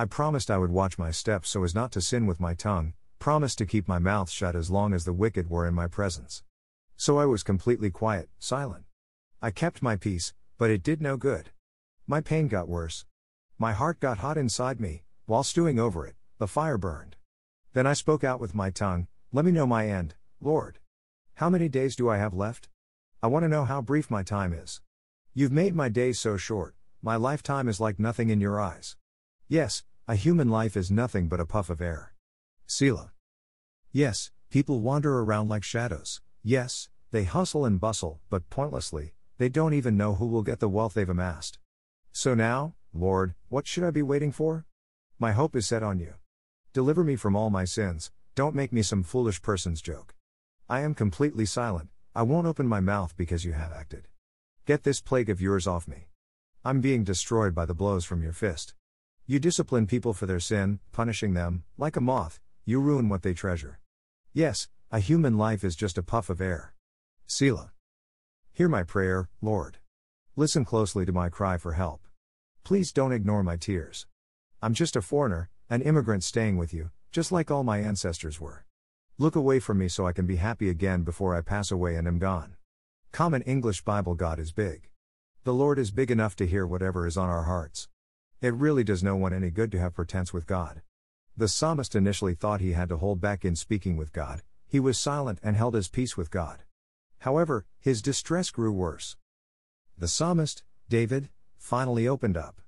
I promised I would watch my steps so as not to sin with my tongue, promised to keep my mouth shut as long as the wicked were in my presence. So I was completely quiet, silent. I kept my peace, but it did no good. My pain got worse. My heart got hot inside me, while stewing over it, the fire burned. Then I spoke out with my tongue, Let me know my end, Lord. How many days do I have left? I want to know how brief my time is. You've made my days so short, my lifetime is like nothing in your eyes. Yes, a human life is nothing but a puff of air. Selah. Yes, people wander around like shadows. Yes, they hustle and bustle, but pointlessly, they don't even know who will get the wealth they've amassed. So now, Lord, what should I be waiting for? My hope is set on you. Deliver me from all my sins, don't make me some foolish person's joke. I am completely silent, I won't open my mouth because you have acted. Get this plague of yours off me. I'm being destroyed by the blows from your fist. You discipline people for their sin, punishing them, like a moth, you ruin what they treasure. Yes, a human life is just a puff of air. Selah. Hear my prayer, Lord. Listen closely to my cry for help. Please don't ignore my tears. I'm just a foreigner, an immigrant staying with you, just like all my ancestors were. Look away from me so I can be happy again before I pass away and am gone. Common English Bible God is big. The Lord is big enough to hear whatever is on our hearts. It really does no one any good to have pretense with God. The psalmist initially thought he had to hold back in speaking with God, he was silent and held his peace with God. However, his distress grew worse. The psalmist, David, finally opened up.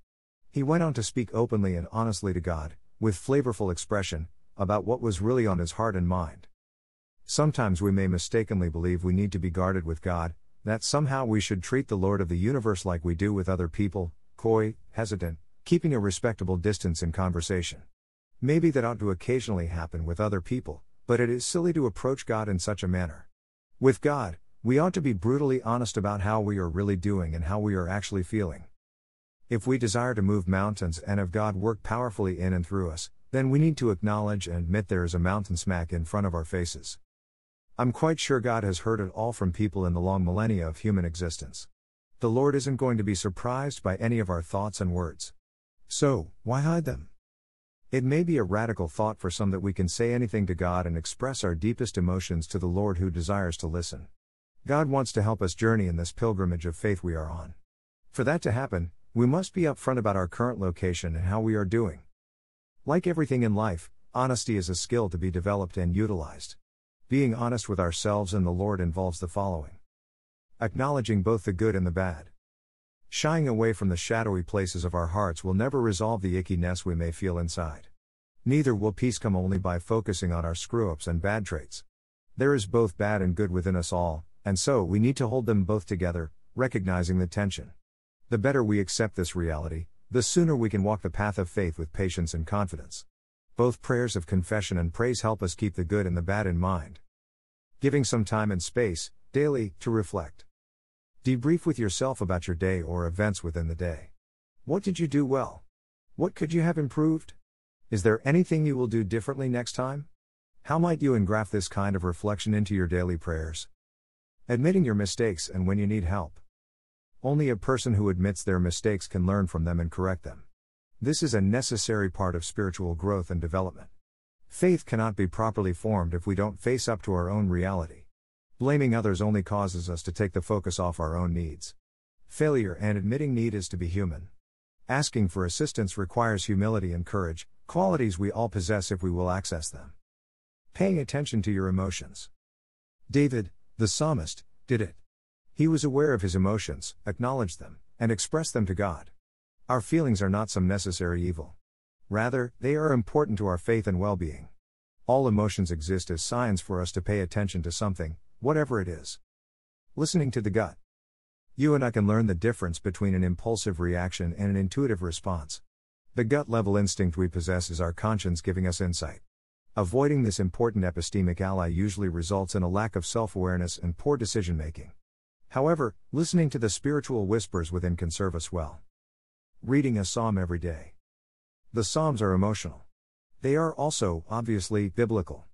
He went on to speak openly and honestly to God, with flavorful expression, about what was really on his heart and mind. Sometimes we may mistakenly believe we need to be guarded with God, that somehow we should treat the Lord of the universe like we do with other people, coy, hesitant, keeping a respectable distance in conversation. Maybe that ought to occasionally happen with other people, but it is silly to approach God in such a manner. With God, we ought to be brutally honest about how we are really doing and how we are actually feeling. If we desire to move mountains and have God work powerfully in and through us, then we need to acknowledge and admit there is a mountain smack in front of our faces. I'm quite sure God has heard it all from people in the long millennia of human existence. The Lord isn't going to be surprised by any of our thoughts and words. So, why hide them? It may be a radical thought for some that we can say anything to God and express our deepest emotions to the Lord who desires to listen. God wants to help us journey in this pilgrimage of faith we are on. For that to happen, we must be upfront about our current location and how we are doing. Like everything in life, honesty is a skill to be developed and utilized. Being honest with ourselves and the Lord involves the following acknowledging both the good and the bad. Shying away from the shadowy places of our hearts will never resolve the ickiness we may feel inside. Neither will peace come only by focusing on our screw ups and bad traits. There is both bad and good within us all, and so we need to hold them both together, recognizing the tension. The better we accept this reality, the sooner we can walk the path of faith with patience and confidence. Both prayers of confession and praise help us keep the good and the bad in mind. Giving some time and space, daily, to reflect. Debrief with yourself about your day or events within the day. What did you do well? What could you have improved? Is there anything you will do differently next time? How might you engraft this kind of reflection into your daily prayers? Admitting your mistakes and when you need help. Only a person who admits their mistakes can learn from them and correct them. This is a necessary part of spiritual growth and development. Faith cannot be properly formed if we don't face up to our own reality. Blaming others only causes us to take the focus off our own needs. Failure and admitting need is to be human. Asking for assistance requires humility and courage, qualities we all possess if we will access them. Paying attention to your emotions. David, the psalmist, did it. He was aware of his emotions, acknowledged them, and expressed them to God. Our feelings are not some necessary evil. Rather, they are important to our faith and well being. All emotions exist as signs for us to pay attention to something, whatever it is. Listening to the gut. You and I can learn the difference between an impulsive reaction and an intuitive response. The gut level instinct we possess is our conscience giving us insight. Avoiding this important epistemic ally usually results in a lack of self awareness and poor decision making. However, listening to the spiritual whispers within can serve us well. Reading a psalm every day. The Psalms are emotional. They are also, obviously, biblical.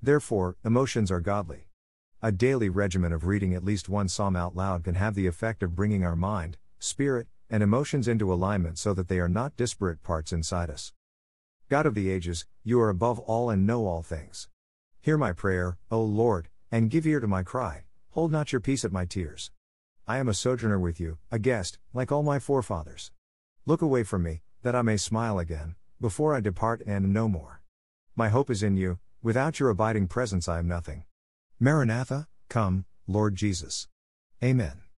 Therefore, emotions are godly. A daily regimen of reading at least one psalm out loud can have the effect of bringing our mind, spirit, and emotions into alignment so that they are not disparate parts inside us. God of the ages, you are above all and know all things. Hear my prayer, O Lord, and give ear to my cry, hold not your peace at my tears. I am a sojourner with you, a guest, like all my forefathers. Look away from me, that I may smile again, before I depart and no more. My hope is in you, without your abiding presence I am nothing. Maranatha, come, Lord Jesus. Amen.